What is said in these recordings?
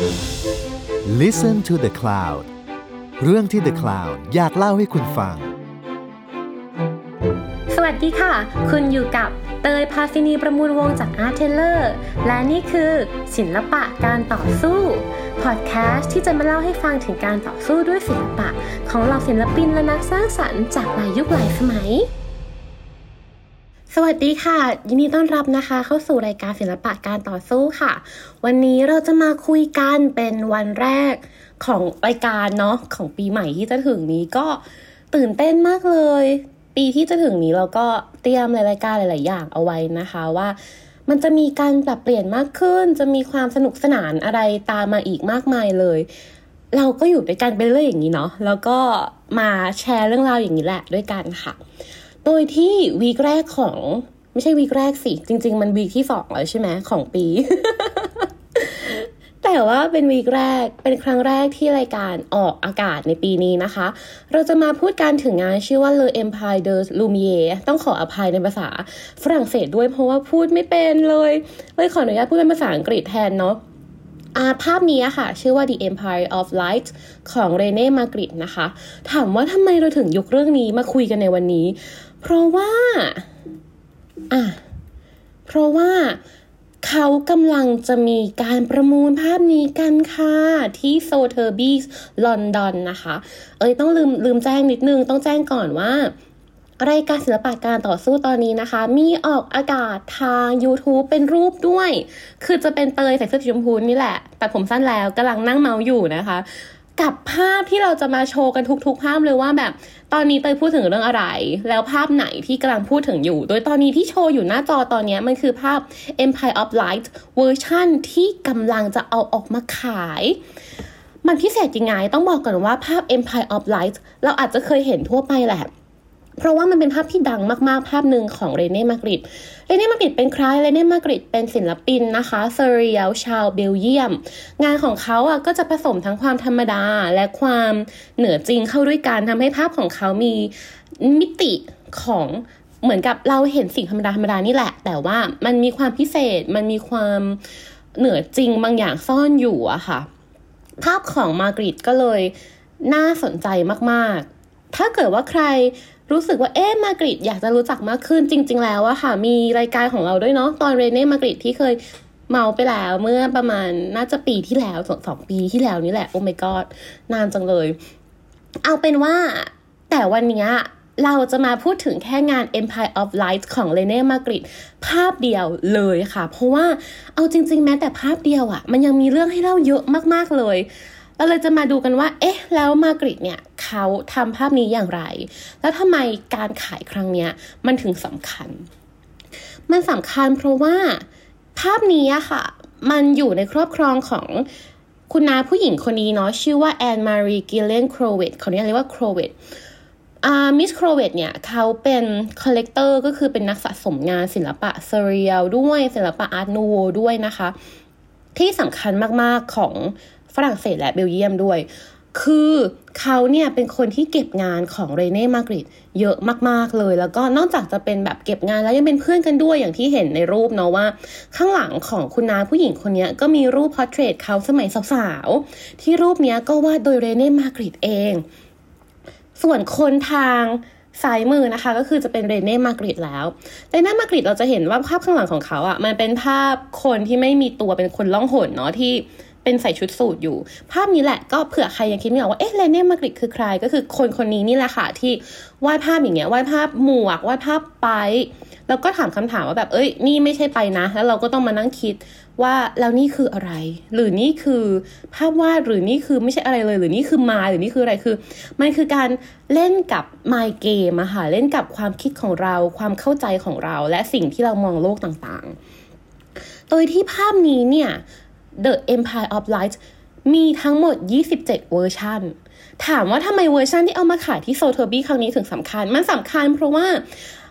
Listen to the Cloud เรื่องที่ The Cloud อยากเล่าให้คุณฟัง สวัสดีค่ะ คุณอยู่กับเตยพาซินีประมูลวงจาก Art Taylor และนี่คือศิลปะการต่อสู้พอดแคสต์ที่จะมาเล่าให้ฟังถึงการต่อสู้ด้วยศิลปะ ของเหล่าศิลปินและนักสร้างสรรค์จากหลายยุคหลายสมัย สวัสดีค่ะ ยินดีต้อนรับนะคะ เข้าสู่รายการศิลปะการต่อสู้ค่ะ วันนี้เราจะมาคุยกันเป็นวันแรกของรายการเนาะของปีใหม่ที่จะถึงนี้ก็ตื่นเต้นมากเลย ปีที่จะถึงนี้เราก็เตรียมรายการหลาย ๆ อย่างเอาไว้นะคะว่า มันจะมีการปรับเปลี่ยนมากขึ้น จะมีความสนุกสนานอะไรตามมาอีกมากมายเลย เราก็อยู่ด้วยกันไปเรื่อยอย่างนี้เนาะแล้วก็มาแชร์เรื่องราวอย่างนี้แหละด้วยกันค่ะ โดยที่วีคแรกของ ไม่ใช่วีคแรกสิ จริง ๆ มันวีคที่สองแล้วใช่ไหมของปี แต่ว่าเป็นวีคแรกเป็นครั้งแรกที่รายการออกอากาศในปีนี้นะคะ เราจะมาพูดกันถึงงานชื่อว่า Le Empire de Lumiere ต้องขออภัยในภาษาฝรั่งเศสด้วยเพราะว่าพูดไม่เป็นเลยเลยขออนุญาตพูดเป็นภาษาอังกฤษแทนเนาะอาภาพนี้ค่ะ ชื่อว่า The Empire of Light ของเรเน่มากริดนะคะ ถามว่าทำไมเราถึงยกเรื่องนี้มาคุยกันในวันนี้ เพราะว่าอะเพราะว่าเขากำลังจะมีการประมูลภาพนี้กันค่ะ ที่ Sotheby's ลอนดอนนะคะ เอ้ยต้องลืมลืมแจ้งนิดนึง ต้องแจ้งก่อนว่ารายการศิลปะการต่อสู้ตอนนี้นะคะ มีออกอากาศทาง YouTube เป็นรูปด้วย คือจะเป็นเตยใส่เสื้อสีชมพูนี่แหละ แต่ผมสั้นแล้วกำลังนั่งเมาท์อยู่นะคะ กับภาพที่เราจะมาโชว์กันทุก ๆ ภาพเลยว่าแบบตอนนี้เตยพูดถึงเรื่องอะไร แล้วภาพไหนที่กำลังพูดถึงอยู่ โดยตอนนี้ที่โชว์อยู่หน้าจอตอนนี้มันคือภาพ Empire of Light เวอร์ชั่นที่กำลังจะเอาออกมาขาย มันพิเศษยังไงต้องบอกก่อนว่าภาพ Empire of Light เราอาจจะเคยเห็นทั่วไปแหละ เพราะว่ามันเป็นภาพที่ดังมากๆ ภาพหนึ่งของ René Magritte René Magritte เป็นใคร René Magritte เป็นศิลปินนะคะ surreal ชาวเบลเยียม งานของเขาอะก็จะผสมทั้งความธรรมดาและความเหนือจริงเข้าด้วยกันทำให้ภาพของเขามีมิติของเหมือนกับเราเห็นสิ่งธรรมดาธรรมดานี่แหละ แต่ว่ามันมีความพิเศษมันมีความเหนือจริงบางอย่างซ่อนอยู่อะค่ะ ภาพของ Magritte ก็เลยน่าสนใจมาก ๆ ถ้าเกิดว่าใครรู้สึกว่าเอ๊ะ Magritte อยากจะรู้จักมากขึ้นจริง ๆ แล้วอะค่ะ มีรายการของเราด้วยเนาะตอน René Magritte ที่เคยเมาไปแล้วเมื่อประมาณน่าจะปีที่แล้วสองสองปีที่แล้วนี่แหละ โอ้ my god นานจังเลย เอาเป็นว่าแต่วันนี้เราจะมาพูดถึงแค่งาน Empire of Light ของเลเน่มากิดภาพเดียวเลยค่ะ เพราะว่าเอาจริง ๆ แม้แต่ภาพเดียวอะ่ะ มันยังมีเรื่องให้เล่าเยอะมากๆเลย เราเลยจะมาดูกันว่า เอ๊ะ แล้วมากริดเนี่ยเขาทำภาพนี้อย่างไร แล้วทำไมการขายครั้งเนี้ยมันถึงสำคัญ มันสำคัญเพราะว่าภาพนี้ค่ะ มันอยู่ในครอบครองของคุณน้าผู้หญิงคนนี้เนาะชื่อว่า Anne-Marie Gillion Crowet เขาเรียกว่า Crowet อ่า Miss Crowet เนี่ยเขาเป็น collector ก็คือเป็นนักสะสมงานศิลปะ surreal ด้วยศิลปะ Art Nouveau ด้วยนะคะ ที่สำคัญมากๆของ ฝรั่งเศสและเบลเยียมด้วย คือเขาเนี่ยเป็นคนที่เก็บงานของ René Magritte เยอะมากๆเลย แล้วก็นอกจากจะเป็นแบบเก็บงานแล้วยังเป็นเพื่อนกันด้วยอย่างที่เห็นในรูปเนาะว่า ข้างหลังของคุณน้าผู้หญิงคนนี้ก็มีรูป portrait เขาสมัยสาวๆ ที่รูปนี้ก็วาดโดย René Magritte เอง ส่วนคนทางซ้ายมือนะคะก็คือจะเป็น René Magritte แล้ว René Magritte เราจะเห็นว่าภาพข้างหลังของเขาอะ่ะมันเป็นภาพคนที่ไม่มีตัวเป็นคนล่องหนเนาะที่ เป็นใส่ชุดสูทอยู่ ภาพนี้แหละก็เผื่อใครยังคิดไม่ออกว่าเอ๊ะเรเน่มากิดคือใคร ก็คือคนคนนี้นี่แหละค่ะที่วาดภาพอย่างเงี้ยวาดภาพหมวกวาดภาพไป แล้วก็ถามคำถามว่าแบบเอ้ยนี่ไม่ใช่ไปนะ แล้วเราก็ต้องมานั่งคิดว่าแล้วนี่คืออะไร หรือนี่คือภาพวาดหรือนี่คือไม่ใช่อะไรเลย หรือนี่คือมาหรือนี่คืออะไรคือ มันคือการเล่นกับ my game อะค่ะเล่นกับความคิดของเรา ความเข้าใจของเรา และสิ่งที่เรามองโลกต่างๆ โดยที่ภาพนี้เนี่ย The Empire of Light มีทั้งหมด 27 เวอร์ชันถามว่าทำไมเวอร์ชันที่เอามาขายที่ Sotheby's ครั้งนี้ถึงสำคัญ มันสำคัญเพราะว่า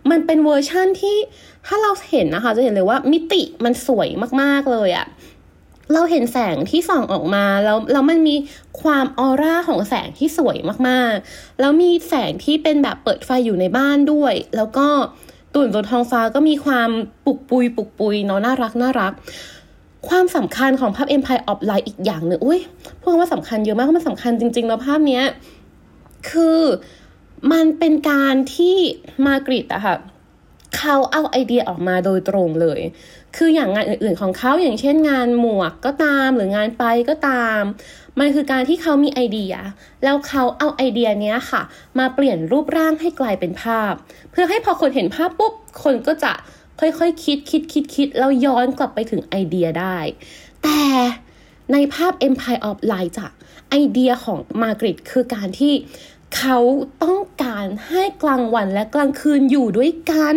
มันเป็นเวอร์ชั่นที่ถ้าเราเห็นนะคะ จะเห็นเลยว่ามิติมันสวยมากๆเลยอะเราเห็นแสงที่ส่องออกมาแล้วแล้วมันมีความออร่าของแสงที่สวยมากๆ แล้วมีแสงที่เป็นแบบเปิดไฟอยู่ในบ้านด้วย แล้วก็ตุ่นบนท้องฟ้าก็มีความปุกปุยปุกปุยเนาะน่ารักน่ารัก ความสำคัญของภาพ Empire of Light อีกอย่างหนึ่งอุ้ยพูดว่าสำคัญเยอะมากมันสำคัญจริงๆแล้วภาพเนี้ยคือมันเป็นการที่มากริตอะค่ะเขาเอาไอเดียออกมาโดยตรงเลย คืออย่างงานอื่นๆของเขาอย่างเช่นงานหมวกก็ตามหรืองานไปก็ตาม มันคือการที่เขามีไอเดีย แล้วเขาเอาไอเดียเนี้ยค่ะ มาเปลี่ยนรูปร่างให้กลายเป็นภาพ เพื่อให้พอคนเห็นภาพปุ๊บคนก็จะ ค่อยๆคคิดคิดคิดคิดแล้วย้อนกลับไปถึงไอเดียได้ แต่ในภาพ Empire of Light จะไอเดียของมาร์กริตคือการที่เขาต้องการให้กลางวันและกลางคืนอยู่ด้วยกัน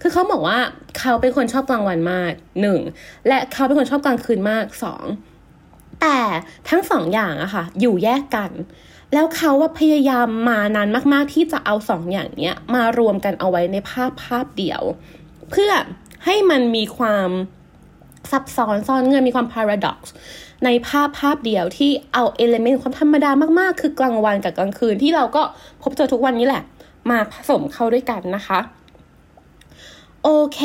คือเขาบอกว่าเขาเป็นคนชอบกลางวันมากหนึ่งและเขาเป็นคนชอบกลางคืนมากสองแต่ทั้งสองอย่างอะค่ะ อยู่แยกกัน แล้วเขาว่าพยายามมานานมาก ๆ ที่จะเอาสองอย่างเนี้ยมารวมกันเอาไว้ในภาพภาพเดียว เพื่อให้มันมีความซับซ้อนซ่อนเงื่อนมีความ paradox ในภาพภาพเดียวที่เอาเอลเมนต์ความธรรมดามากๆ คือกลางวันกับกลางคืนที่เราก็พบเจอทุกวันนี้แหละ มาผสมเข้าด้วยกันนะคะ โอเค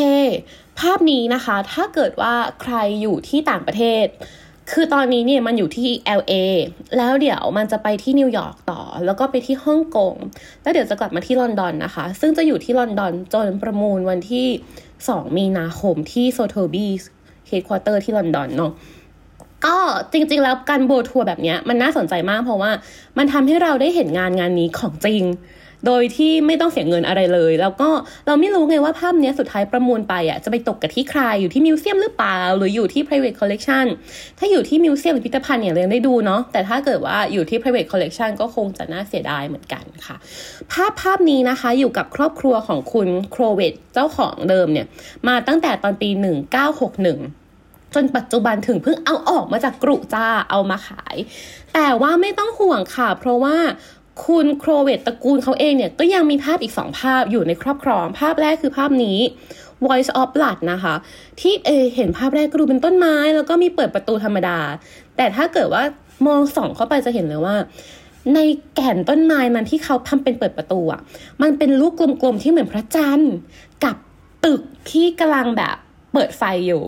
ภาพนี้นะคะ ถ้าเกิดว่าใครอยู่ที่ต่างประเทศ คือตอนนี้เนี่ยมันอยู่ที่ LA แล้วเดี๋ยวมันจะไปที่นิวยอร์กต่อ แล้วก็ไปที่ฮ่องกง แล้วเดี๋ยวจะกลับมาที่ลอนดอนนะคะ ซึ่งจะอยู่ที่ลอนดอนจนประมูลวันที่ 2 มีนาคมที่ Sotheby's headquarter ที่ลอนดอนเนาะก็จริงๆแล้วการ global tour แบบนี้มันน่าสนใจมากเพราะว่ามันทำให้เราได้เห็นงานงานนี้ของจริง โดยที่ไม่ต้องเสียเงินอะไรเลย แล้วก็เราไม่รู้ไงว่าภาพนี้สุดท้ายประมูลไปอะจะไปตกกับที่ใครอยู่ที่มิวเซียมหรือเปล่า หรืออยู่ที่ private collection ถ้าอยู่ที่มิวเซียมหรือพิพิธภัณฑ์เนี่ยเรายังได้ดูเนาะแต่ถ้าเกิดว่าอยู่ที่ private collection ก็คงจะน่าเสียดายเหมือนกันค่ะ ภาพภาพนี้นะคะอยู่กับครอบครัวของคุณโครเวตเจ้าของเดิมเนี่ยมาตั้งแต่ตอนปี 1961จนปัจจุบันถึงเพิ่งเอาออกมาจากกรุจ้าเอามาขาย แต่ว่าไม่ต้องห่วงค่ะ เพราะว่า คุณโครเวตตระกูลเขาเองเนี่ยก็ยังมีภาพอีกสองภาพอยู่ในครอบครอง ภาพแรกคือภาพนี้ Voice of Blood นะคะ ที่เอเห็นภาพแรกก็ดูเป็นต้นไม้ แล้วก็มีเปิดประตูธรรมดา แต่ถ้าเกิดว่ามองส่องเข้าไปจะเห็นเลยว่า ในแก่นต้นไม้นั้นที่เขาทำเป็นเปิดประตูอะมันเป็นลูกกลมๆที่เหมือนพระจันทร์กับตึกที่กำลังแบบเปิดไฟอยู่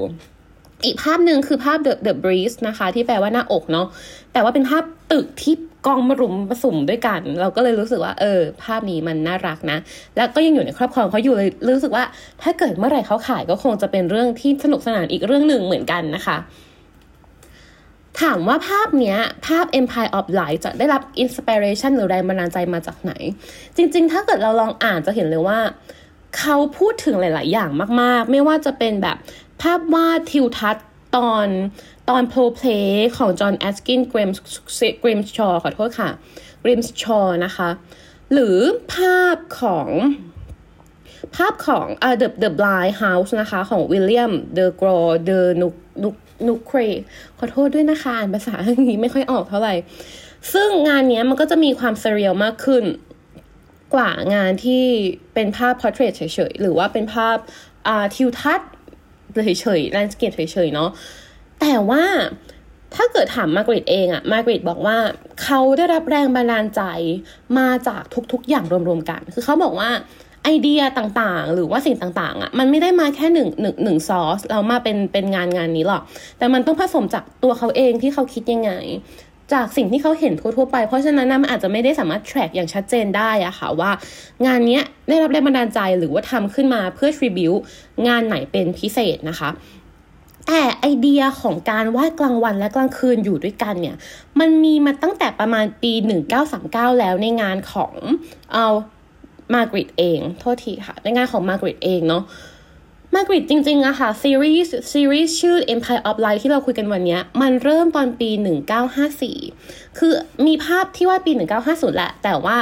อีกภาพหนึ่งคือภาพ The The Breeze นะคะ ที่แปลว่าหน้าอกเนาะแต่ว่าเป็นภาพตึกที่กองมารุมผสมด้วยกัน เราก็เลยรู้สึกว่า เออ ภาพนี้มันน่ารักนะ แล้วก็ยังอยู่ในครอบครองเขาอยู่เลยรู้สึกว่า ถ้าเกิดเมื่อไหร่เขาขายก็คงจะเป็นเรื่องที่สนุกสนานอีกเรื่องหนึ่งเหมือนกันนะคะ ถามว่าภาพเนี้ย ภาพ Empire of Light จะได้รับอินสปิเรชันหรือแรงบันดาลใจมาจากไหน จริง ๆ ถ้าเกิดเราลองอ่านจะเห็นเลยว่าเขาพูดถึงหลาย ๆ อย่างมาก ๆ ไม่ว่าจะเป็นแบบ ภาพวาดทิวทัศน์ตอนตอนโพล้เพล้ของ John Atkinson Grim Grimshaw ขอโทษค่ะ Grimshaw นะคะ หรือภาพของภาพของอ่า The The Blind House นะคะ ของ William Degouve de Nunc Nunc Nuncques ขอโทษด้วยนะคะ อ่านภาษาอังกฤษไม่ค่อยออกเท่าไหร่ ซึ่งงานนี้มันก็จะมีความ surreal มากขึ้น กว่างานที่เป็นภาพ portrait เฉยๆ หรือว่าเป็นภาพทิวทัศน์ เฉยๆ landscape เฉยๆเนาะแต่ว่าถ้าเกิดถาม Magritte เองอะ Magritte บอกว่าเขาได้รับแรงบันดาลใจมาจากทุกๆ อย่างรวมๆกัน คือเขาบอกว่าไอเดียต่างๆ หรือว่าสิ่งต่างๆอะมันไม่ได้มาแค่หนึ่งหนึ่งหนึ่งซอสแล้วมาเป็นเป็นงานงานนี้หรอก แต่มันต้องผสมจากตัวเขาเองที่เขาคิดยังไง จากสิ่งที่เขาเห็นทั่วๆไป เพราะฉะนั้นมันอาจจะไม่ได้สามารถ track อย่างชัดเจนได้อะค่ะว่างานนี้ได้รับแรงบันดาลใจหรือว่าทำขึ้นมาเพื่อ tribute งานไหนเป็นพิเศษนะคะแต่ไอเดียของการวาดกลางวันและกลางคืนอยู่ด้วยกันเนี่ย มันมีมาตั้งแต่ประมาณปี 1939 แล้วในงานของเอา Magritte เอง โทษทีค่ะ ในงานของ Magritte เองเนาะ Magritte จริงๆอะค่ะซีรีส์ซีรีส์ชื่อ Empire of Light ที่เราคุยกันวันนี้ มันเริ่มตอนปี 1954 คือมีภาพที่วาดปี 1950 แหละ แต่ว่า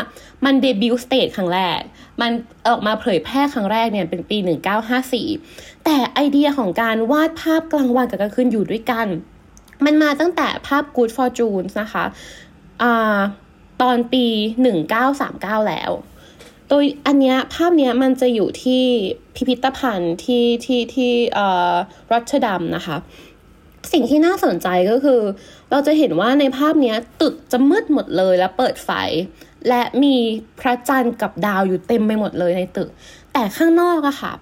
มัน debut stage ครั้งแรก มันออกมาเผยแพร่ครั้งแรกเนี่ยเป็นปี 1954 แต่ไอเดียของการวาดภาพกลางวันกับกลางคืนอยู่ด้วยกัน มันมาตั้งแต่ภาพ Good Fortune นะคะอ่าตอนปี 1939 แล้ว โดยอันเนี้ยภาพเนี้ยมันจะอยู่ที่พิพิธภัณฑ์ที่ที่ที่เอ่อรอตเทอร์ดัมนะคะ สิ่งที่น่าสนใจก็คือ เราจะเห็นว่าในภาพเนี้ยตึกจะมืดหมดเลยแล้วเปิดไฟ และมีพระจันทร์กับดาวอยู่เต็มไปหมดเลยในตึก แต่ข้างนอกอะค่ะ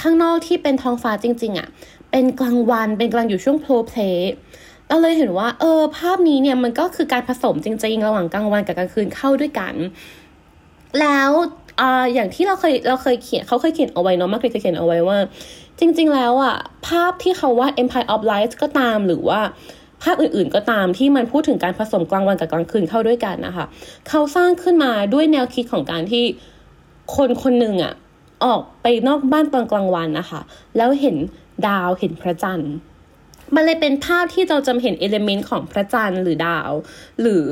ข้างนอกที่เป็นท้องฟ้าจริง ๆอะเป็นกลางวันเป็นกลางอยู่ช่วงโพล้เพล้เราเลยเห็นว่าเออภาพนี้เนี่ยมันก็คือการผสมจริงๆ ระหว่างกลางวันกับกลางคืนเข้าด้วยกัน แล้วอย่างที่เราเคยเราเคยเขียนเขาเคยเขียนเอาไว้เนาะมาร์กเคยเขียนเอาไว้ว่า จริง ๆ แล้วอะภาพที่เขาว่า Empire of Light ก็ตามหรือว่าภาพอื่นๆก็ตามที่มันพูดถึงการผสมกลางวันกับกลางคืนเข้าด้วยกันนะคะ เขาสร้างขึ้นมาด้วยแนวคิดของการที่คนคนหนึ่งอะออกไปนอกบ้านตอนกลางวันนะคะ แล้วเห็นดาวเห็นพระจันทร์มันเลยเป็นภาพที่เราจะเห็นเอลเมนต์ของพระจันทร์หรือดาว หรือ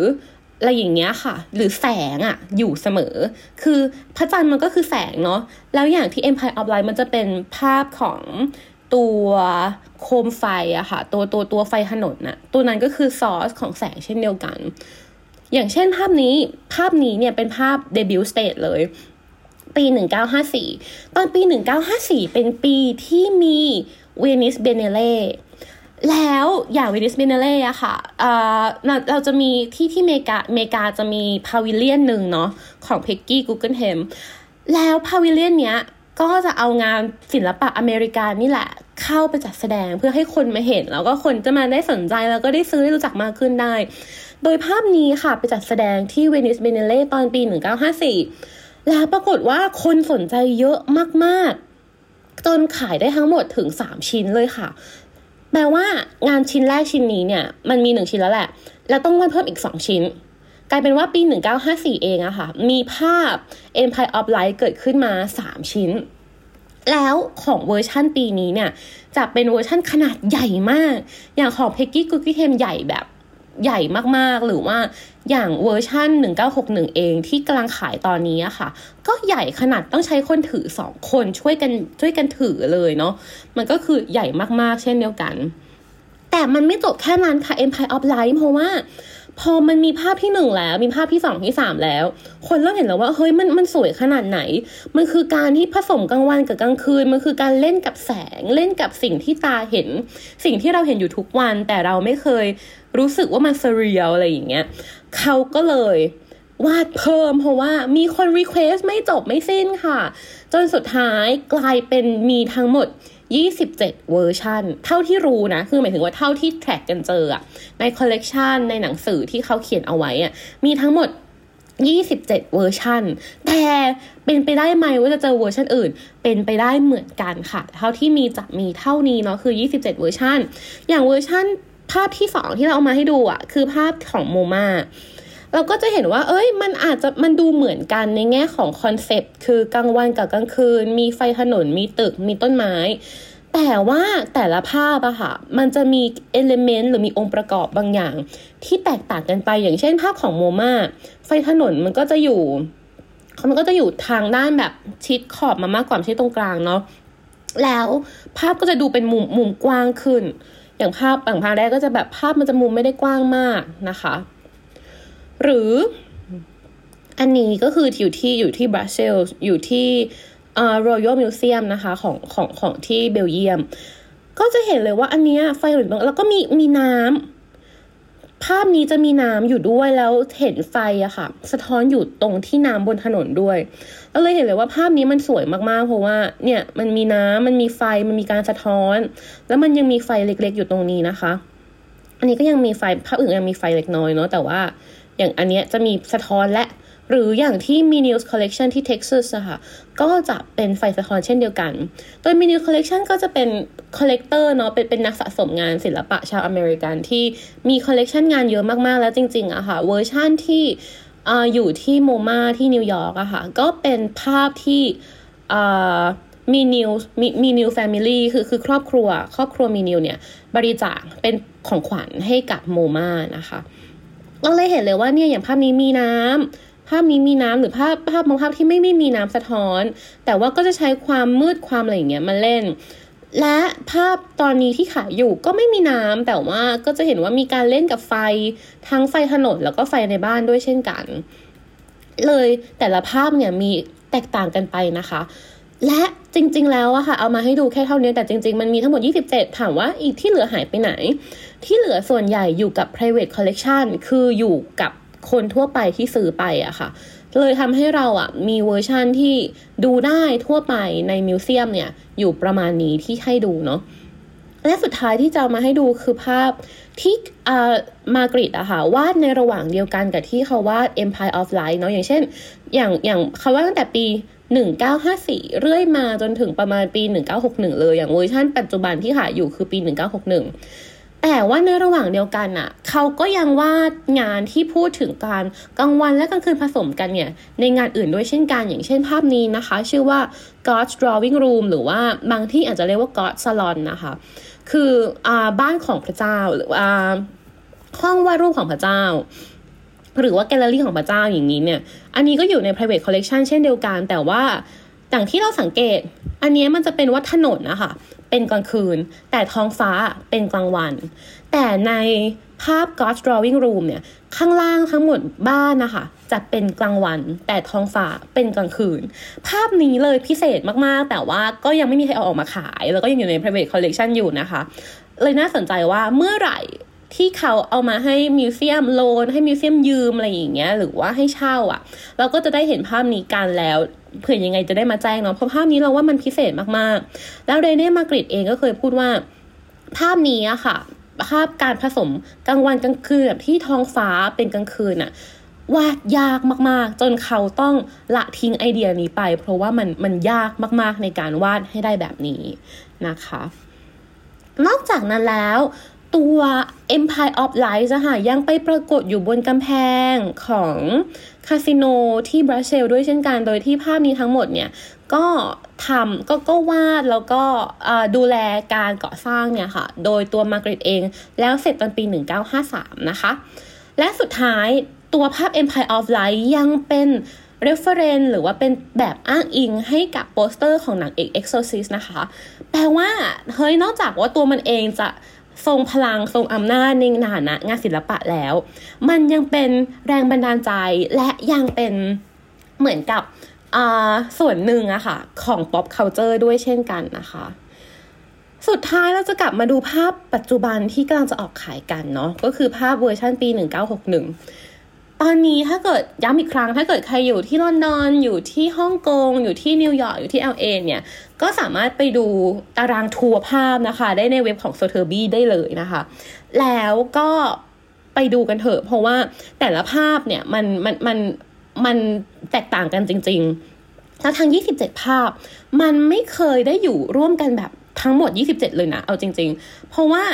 อะไรอย่างเงี้ยค่ะ หรือแสงอะอยู่เสมอ คือพระจันทร์มันก็คือแสงเนาะแล้วอย่างที่ Empire of Light มันจะเป็นภาพของตัวโคมไฟอะค่ะ ตัวตัวตัวไฟถนนน่ะ ตัวนั้นก็คือซอสของแสงเช่นเดียวกัน อย่างเช่นภาพนี้ภาพนี้เนี่ยเป็นภาพ debut stage เลย ปี 1954 ตอนปี 1954 เป็นปีที่มี Venice Biennale แล้วอย่าง Venice Biennale อะค่ะเอ่อเราจะมีที่ที่เมกาเมกาจะมี pavilion หนึ่งเนาะของ Peggy Guggenheim แล้ว pavilion เนี้ยก็จะเอางานศิลปะอเมริกันนี่แหละ เข้าไปจัดแสดงเพื่อให้คนมาเห็น แล้วก็คนจะมาได้สนใจแล้วก็ได้ซื้อได้รู้จักมากขึ้นได้ โดยภาพนี้ค่ะไปจัดแสดงที่ Venice Biennale ตอนปี 1954 แล้วปรากฏว่าคนสนใจเยอะมากๆ จนขายได้ทั้งหมดถึง 3 ชิ้นเลยค่ะ แปลว่างานชิ้นแรกชิ้นนี้เนี่ยมันมีหนึ่งชิ้นแล้วแหละ แล้วต้องวาดเพิ่มอีกสองชิ้น กลายเป็นว่าปี 1954 เองอะค่ะ มีภาพ Empire of Light เกิดขึ้นมา 3 ชิ้น แล้วของเวอร์ชั่นปีนี้เนี่ยจะเป็นเวอร์ชั่นขนาดใหญ่มาก อย่างของ Peggy g o o g y h a m ใหญ่แบบ ใหญ่มากๆ หรือว่าอย่างเวอร์ชัน1961 เองที่กำลังขายตอนนี้อะค่ะ ก็ใหญ่ขนาดต้องใช้คนถือสองคนช่วยกันช่วยกันถือเลยเนาะมันก็คือใหญ่มากๆ เช่นเดียวกัน แต่มันไม่จบแค่นั้นค่ะ Empire of Light เพราะว่า พอมันมีภาพที่หนึ่งแล้ว มีภาพที่สองที่สามแล้ว คนเริ่มเห็นแล้วว่าเฮ้ยมันมันสวยขนาดไหน มันคือการที่ผสมกลางวันกับกลางคืน มันคือการเล่นกับแสง เล่นกับสิ่งที่ตาเห็น สิ่งที่เราเห็นอยู่ทุกวัน แต่เราไม่เคยรู้สึกว่ามัน surreal อะไรอย่างเงี้ยเขาก็เลยวาดเพิ่มเพราะว่ามีคน request ไม่จบไม่สิ้นค่ะ จนสุดท้ายกลายเป็นมีทั้งหมด 27 เวอร์ชันเท่าที่รู้นะ คือหมายถึงว่าเท่าที่ track กันเจออะในคอลเลกชันในหนังสือที่เขาเขียนเอาไว้อะมีทั้งหมด 27 เวอร์ชันแต่เป็นไปได้ไหมว่าจะเจอเวอร์ชันอื่น เป็นไปได้เหมือนกันค่ะ เท่าที่มีจะมีเท่านี้เนาะคือ 27 เวอร์ชันอย่างเวอร์ชันภาพที่สองที่เราเอามาให้ดูอะค่ะคือภาพของ MoMA เราก็จะเห็นว่า เอ้ย มันอาจจะมันดูเหมือนกันในแง่ของคอนเซปต์คือกลางวันกับกลางคืน มีไฟถนนมีตึกมีต้นไม้ แต่ว่าแต่ละภาพอะค่ะ มันจะมีเอลิเมนต์หรือมีองค์ประกอบบางอย่าง ที่แตกต่างกันไปอย่างเช่นภาพของโมมาไฟถนนมันก็จะอยู่มันก็จะอยู่ทางด้านแบบชิดขอบมามากกว่าชิดตรงกลางเนาะแล้วภาพก็จะดูเป็นมุมมุมกว้างขึ้น อย่างภาพบางภาพแรกก็จะแบบภาพมันจะมุมไม่ได้กว้างมากนะคะ หรืออันนี้ก็คืออยู่ที่อยู่ที่บรัสเซลส์อยู่ที่รอยัลมิวเซียมนะคะของของของที่เบลเยียม ก็จะเห็นเลยว่าอันนี้ไฟหลุดแล้วก็มีมีน้ำภาพนี้จะมีน้ำอยู่ด้วยแล้วเห็นไฟอะค่ะ สะท้อนอยู่ตรงที่น้ำบนถนนด้วยเราเลยเห็นเลยว่าภาพนี้มันสวยมากๆ เพราะว่าเนี่ยมันมีน้ำมันมีไฟมันมีการสะท้อน แล้วมันยังมีไฟเล็กๆ อยู่ตรงนี้นะคะ อันนี้ก็ยังมีไฟภาพอื่นยังมีไฟเล็กน้อยเนาะแต่ว่า อย่างอันเนี้ยจะมีสะท้อนและ หรืออย่างที่ m i n i u s Collection ที่ Texas อะค่ะก็จะเป็นไฟสะท้อนเช่นเดียวกัน โดย m i n i u s Collection ก็จะเป็น collector เนาะเป็นเป็นนักสะสมงานศิลปะชาวอเมริกันที่มีคอลเลกชันงานเยอะมากๆ แล้วจริงๆอะค่ะเวอร์ชั่นที่ออยู่ที่ MoMA ที่นิวยอร์กอะค่ะก็เป็นภาพที่ Menil มี Menil family คือคือครอบครัว ครอบครัว Menil เนี่ยบริจาคเป็นของขวัญให้กับ MoMAนะคะ เราเลยเห็นเลยว่าเนี่ยอย่างภาพนี้มีน้ำภาพนี้มีน้ำหรือภาพภาพบางภาพที่ไม่ไม่มีน้ำสะท้อน แต่ว่าก็จะใช้ความมืดความอะไรอย่างเงี้ยมาเล่น และภาพตอนนี้ที่ขายอยู่ก็ไม่มีน้ำแต่ว่าก็จะเห็นว่ามีการเล่นกับไฟทั้งไฟถนนแล้วก็ไฟในบ้านด้วยเช่นกัน เลยแต่ละภาพเนี่ยมีแตกต่างกันไปนะคะ และจริง ๆ แล้วอะค่ะ เอามาให้ดูแค่เท่านี้แต่จริง ๆ มันมีทั้งหมด 27 ถามว่าอีกที่เหลือหายไปไหน ที่เหลือส่วนใหญ่อยู่กับ private collection คืออยู่กับคนทั่วไปที่ซื้อไปอะค่ะ เลยทำให้เราอะมีเวอร์ชั่นที่ดูได้ทั่วไปใน museum เนี่ย อยู่ประมาณนี้ที่ให้ดูเนาะและสุดท้ายที่จะมาให้ดูคือภาพที่ Magritte อะค่ะวาดในระหว่างเดียวกันกับที่เขาวาด Empire of Light เนาะอย่างเช่น อย่างอย่างเขาวาดตั้งแต่ปี 1954 เรื่อยมาจนถึงประมาณปี 1961 เลย อย่างเวอร์ชันปัจจุบันที่ขายอยู่คือปี 1961 แต่ว่าในระหว่างเดียวกันอะเขาก็ยังวาดงานที่พูดถึงการกลางวันและกลางคืนผสมกันเนี่ย ในงานอื่นด้วยเช่นกัน อย่างเช่นภาพนี้นะคะ ชื่อว่า God's Drawing Room หรือว่าบางที่อาจจะเรียกว่า God's Salon นะคะ คืออ่าบ้านของพระเจ้าหรือว่าห้องวาดรูปของพระเจ้า หรือว่าแกลเลอรี่ของพระเจ้าอย่างนี้เนี่ย อันนี้ก็อยู่ใน private collection เช่นเดียวกัน แต่ว่าอย่างที่เราสังเกต อันนี้มันจะเป็นว่าถนนนะคะเป็นกลางคืน แต่ท้องฟ้าเป็นกลางวัน แต่ในภาพ God's Drawing Room เนี่ย ข้างล่างทั้งหมดบ้านนะคะ จะเป็นกลางวัน แต่ท้องฟ้าเป็นกลางคืน ภาพนี้เลยพิเศษมากๆ แต่ว่าก็ยังไม่มีใครเอาออกมาขาย แล้วก็ยังอยู่ใน private collection อยู่นะคะ เลยน่าสนใจว่าเมื่อไหร่ ที่เขาเอามาให้มิวเซียมโลน ให้มิวเซียมยืมอะไรอย่างเงี้ยหรือว่าให้เช่าอะ่ะ เราก็จะได้เห็นภาพนี้กันแล้วเผื่อยังไงจะได้มาแจ้งเนาะเพราะภาพนี้เราว่ามันพิเศษมากๆ แล้วเรเน่มากริดเองก็เคยพูดว่า ภาพนี้อะค่ะ ภาพการผสมกลางวันกลางคืนแบบที่ท้องฟ้าเป็นกลางคืนอะวาดยากมากๆ จนเขาต้องละทิ้งไอเดียนี้ไป เพราะว่ามันมันยากมากๆในการวาดให้ได้แบบนี้นะคะ นอกจากนั้นแล้ว ตัว Empire of Light อะค่ะยังไปปรากฏอยู่บนกำแพงของคาสิโนที่บรัสเซลด้วยเช่นกัน โดยที่ภาพนี้ทั้งหมดเนี่ย ก็ทำก็ก็วาดแล้วก็ดูแลการก่อสร้างเนี่ยค่ะ โดยตัวมาร์กริตเอง แล้วเสร็จตอนปี 1953 นะคะ และสุดท้ายตัวภาพ Empire of Light ยังเป็น reference หรือว่าเป็นแบบอ้างอิงให้กับโปสเตอร์ของหนังเอก Exorcist นะคะ แปลว่า เฮ้ย นอกจากว่าตัวมันเองจะ ทรงพลังทรงอำนาจในฐานะงานศิลปะแล้ว มันยังเป็นแรงบันดาลใจและยังเป็นเหมือนกับส่วนหนึ่งอะค่ะ ของ pop culture ด้วยเช่นกันนะคะ สุดท้ายเราจะกลับมาดูภาพปัจจุบันที่กำลังจะออกขายกันเนาะก็คือภาพเวอร์ชันปี 1961 ตอนนี้ถ้าเกิดย้ำอีกครั้ง ถ้าเกิดใครอยู่ที่ลอนดอนอยู่ที่ฮ่องกง อยู่ที่นิวยอร์กอยู่ที่ LA เนี่ยก็สามารถไปดูตารางทัวร์ภาพนะคะ ได้ในเว็บของ s o t h e r b y ได้เลยนะคะ แล้วก็ไปดูกันเถอะ เพราะว่าแต่ละภาพเนี่ยมันมันมันมันแตกต่างกันจริงๆแล้วทั้ง 27 ภาพ มันไม่เคยได้อยู่ร่วมกันแบบทั้งหมด 27 เลยนะ เอาจริง ๆ เพราะว่า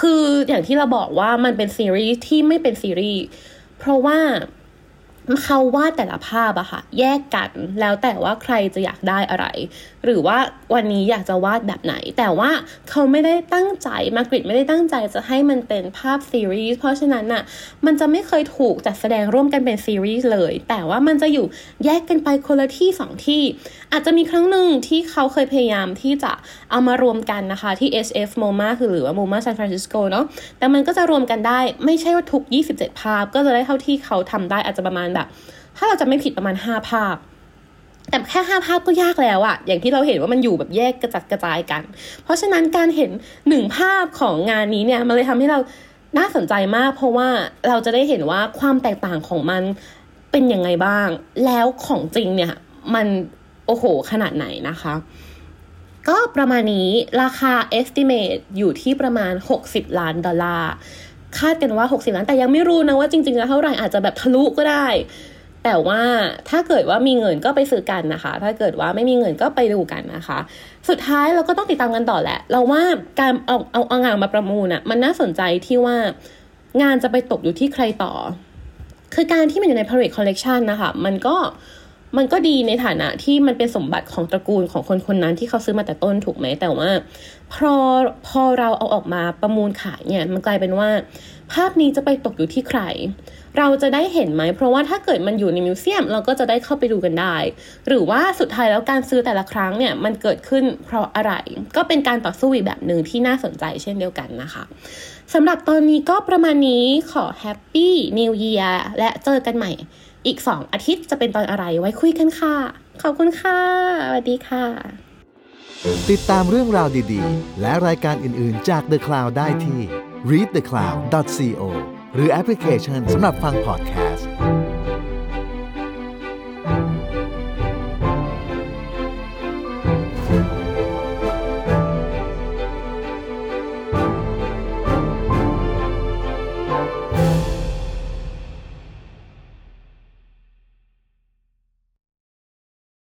คืออย่างที่เราบอกว่ามันเป็นซีรีส์ที่ไม่เป็นซีรีส์ เพราะว่า เขาวาดแต่ละภาพอะค่ะแยกกันแล้วแต่ว่าใครจะอยากได้อะไร หรือว่าวันนี้อยากจะวาดแบบไหน แต่ว่าเขาไม่ได้ตั้งใจมากริดไม่ได้ตั้งใจจะให้มันเป็นภาพซีรีส์เพราะฉะนั้นอะมันจะไม่เคยถูกจัดแสดงร่วมกันเป็นซีรีส์เลย แต่ว่ามันจะอยู่แยกกันไปคนละที่สองที่ อาจจะมีครั้งหนึ่งที่เขาเคยพยายามที่จะเอามารวมกันนะคะที่ SF MoMA คือหรือว่า MoMA San Francisco เนาะแต่มันก็จะรวมกันได้ไม่ใช่ว่าทุก 27 ภาพก็จะได้เท่าที่เขาทำได้อาจจะประมาณแบบถ้าเราจะไม่ผิดประมาณห้าภาพ แต่แค่ห้าภาพก็ยากแล้วอะอย่างที่เราเห็นว่ามันอยู่แบบแยกกระจัดกระจายกัน เพราะฉะนั้นการเห็นหนึ่งภาพของงานนี้เนี่ยมันเลยทำให้เราน่าสนใจมาก เพราะว่าเราจะได้เห็นว่าความแตกต่างของมันเป็นยังไงบ้าง แล้วของจริงเนี่ยมันโอ้โหขนาดไหนนะคะ ก็ประมาณนี้ราคา estimate อยู่ที่ประมาณ 60 ล้านดอลลาร์ คาดกันว่า 60 ล้านแต่ยังไม่รู้นะว่าจริงๆแล้วเท่าไหร่อาจจะแบบทะลุก็ได้ แต่ว่าถ้าเกิดว่ามีเงินก็ไปซื้อกันนะคะ ถ้าเกิดว่าไม่มีเงินก็ไปดูกันนะคะ สุดท้ายเราก็ต้องติดตามกันต่อแหละ เราว่าการเอาเอาเอางานมาประมูลอะ่ะมันน่าสนใจที่ว่างานจะไปตกอยู่ที่ใครต่อ คือการที่มันอยู่ใน private collection นะคะ มันก็ มันก็ดีในฐานะที่มันเป็นสมบัติของตระกูลของคนคนนั้นที่เขาซื้อมาแต่ต้นถูกไหมแต่ว่า พอพอเราเอาออกมาประมูลขายเนี่ยมันกลายเป็นว่า ภาพนี้จะไปตกอยู่ที่ใคร เราจะได้เห็นไหม เพราะว่าถ้าเกิดมันอยู่ในมิวเซียม เราก็จะได้เข้าไปดูกันได้ หรือว่าสุดท้ายแล้วการซื้อแต่ละครั้งเนี่ยมันเกิดขึ้นเพราะอะไร ก็เป็นการต่อสู้อีกแบบหนึ่งที่น่าสนใจเช่นเดียวกันนะคะสำหรับตอนนี้ก็ประมาณนี้ขอ Happy New Year และเจอกันใหม่ อีก 2 อาทิตย์จะเป็นตอนอะไรไว้คุยกันค่ะ ขอบคุณค่ะสวัสดีค่ะ ติดตามเรื่องราวดีๆ และรายการอื่นๆจาก The Cloud ได้ที่ readthecloud.co หรือแอปพลิเคชันสำหรับฟังพอดแคสต์